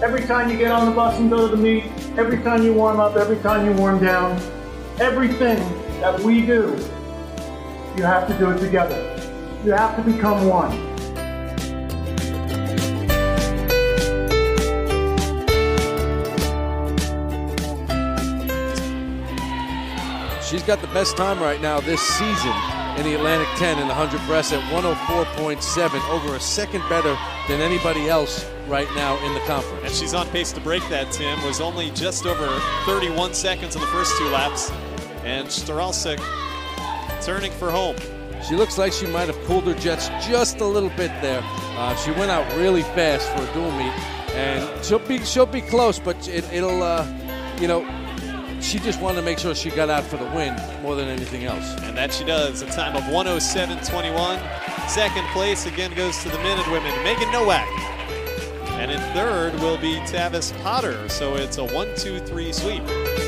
Every time you get on the bus and go to the meet, every time you warm up, every time you warm down, everything that we do, you have to do it together. You have to become one. She's got the best time right now this season in the Atlantic 10 in the 100 breast at 104.7, over a second better than anybody else right now in the conference. And she's on pace to break that, Tim. Was only just over 31 seconds in the first two laps. And Staralsik turning for home. She looks like she might have cooled her jets just a little bit there. Uh, she went out really fast for a dual meet, and she'll be she'll be close, but it, will uh, you know she just wanted to make sure she got out for the win more than anything else. And that she does. A time of 107.21. Second place again goes to the men and women. Megan Nowak. And in third will be Tavis Potter. So it's a 1 2 3 sweep.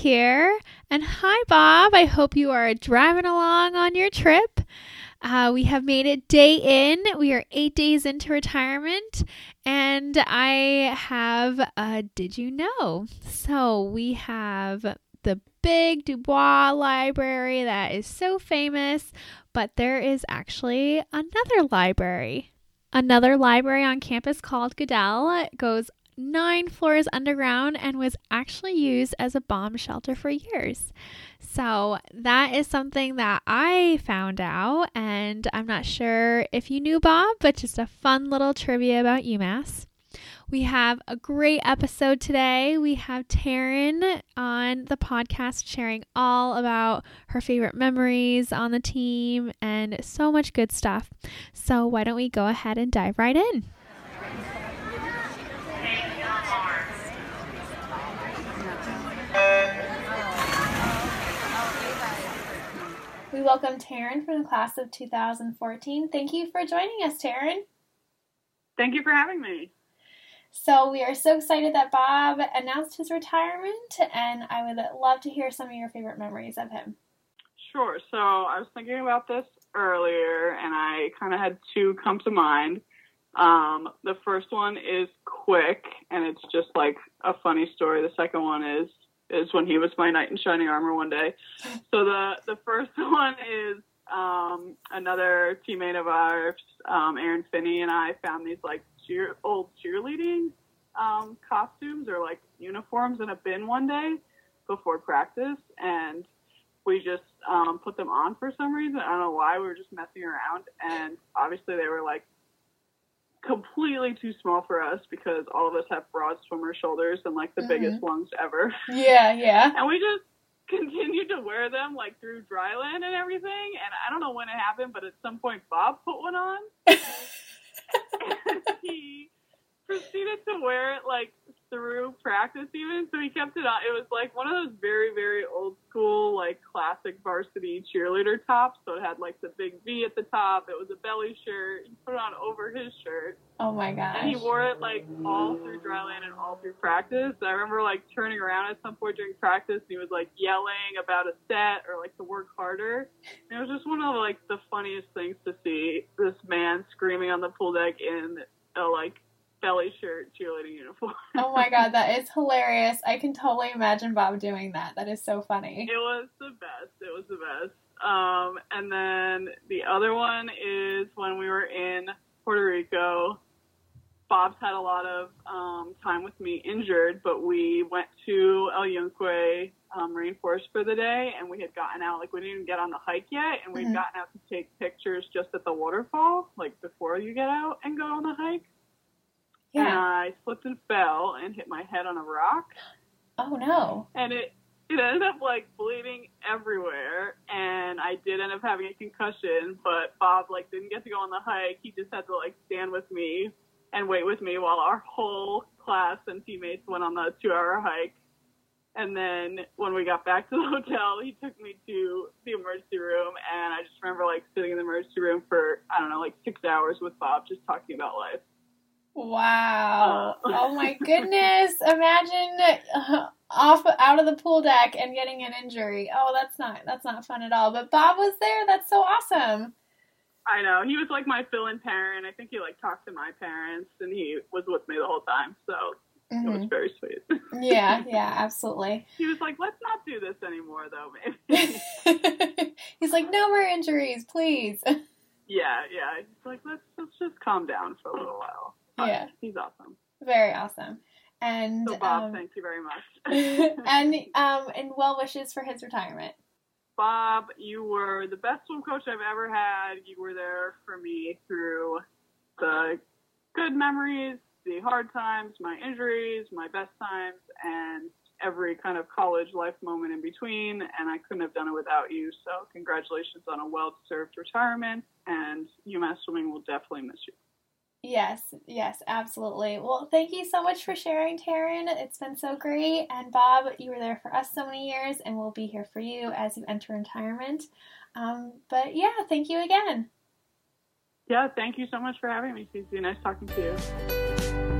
Here. And hi, Bob. I hope you are driving along on your trip. Uh, we have made it day in. We are eight days into retirement. And I have a Did You Know? So we have the big Du Bois library that is so famous, but there is actually another library. Another library on campus called Goodell it goes nine floors underground and was actually used as a bomb shelter for years. So, that is something that I found out, and I'm not sure if you knew Bob, but just a fun little trivia about UMass. We have a great episode today. We have Tarryn on the podcast sharing all about her favorite memories on the team and so much good stuff. So, why don't we go ahead and dive right in? We welcome Tarryn from the class of 2014. Thank you for joining us, Tarryn. Thank you for having me. So, we are so excited that Bob announced his retirement, and I would love to hear some of your favorite memories of him. Sure. So, I was thinking about this earlier, and I kind of had two come to mind. Um, the first one is quick, and it's just like a funny story. The second one is is when he was my knight in shining armor one day. So the the first one is um, another teammate of ours, um, Aaron Finney, and I found these like cheer, old cheerleading um, costumes or like uniforms in a bin one day before practice, and we just um, put them on for some reason. I don't know why. We were just messing around, and obviously they were like completely too small for us because all of us have broad swimmer shoulders and like the mm-hmm. biggest lungs ever. Yeah, yeah. and we just continued to wear them like through dryland and everything. And I don't know when it happened, but at some point Bob put one on. and he proceeded to wear it like through practice even. So he kept it on. It was like one of those very, very old school like classic varsity cheerleader top. So it had like the big V at the top. It was a belly shirt. He put it on over his shirt. Oh my gosh. And he wore it like all through dryland and all through practice. I remember like turning around at some point during practice and he was like yelling about a set or like to work harder. And it was just one of like the funniest things to see this man screaming on the pool deck in a like belly shirt cheerleading uniform. oh my god, that is hilarious. I can totally imagine Bob doing that. That is so funny. It was the best. It was the best. Um, and then the other one is when we were in Puerto Rico. Bob's had a lot of um, time with me injured, but we went to El Yunque um, Rainforest for the day, and we had gotten out. Like we didn't even get on the hike yet, and we'd Mhm. gotten out to take pictures just at the waterfall, like before you get out and go on the hike. And Yeah. I slipped and fell and hit my head on a rock. Oh no. and it it ended up like bleeding everywhere. And I did end up having a concussion but Bob like didn't get to go on the hike. He just had to like stand with me and wait with me while our whole class and teammates went on the two hour hike. And then when we got back to the hotel he took me to the emergency room. And I just remember like sitting in the emergency room for I don't know like six hours with Bob just talking about life Wow. Uh. oh my goodness. Imagine uh, off out of the pool deck and getting an injury. Oh, that's not that's not fun at all. But Bob was there. That's so awesome. I know. He was like my fill-in parent. I think he like talked to my parents, and he was with me the whole time. So it was Mhm. very sweet. Yeah, yeah, absolutely. he was like, "Let's not do this anymore, though, maybe." He's like, no more injuries, please. yeah, yeah. He's like, "Let's let's just calm down for a little while." But Yeah. he's awesome. Very awesome. And So Bob, um, thank you very much. and um and well wishes for his retirement. Bob, you were the best swim coach I've ever had. You were there for me through the good memories, the hard times, my injuries, my best times, and every kind of college life moment in between. And I couldn't have done it without you. So, congratulations on a well deserved retirement. And UMass Swimming will definitely miss you. Yes, yes, absolutely. Well, thank you so much for sharing, Tarryn. It's been so great. And Bob, you were there for us so many years, and we'll be here for you as you enter retirement. Um, but yeah, thank you again. Yeah, thank you so much for having me, Susie. Nice talking to you.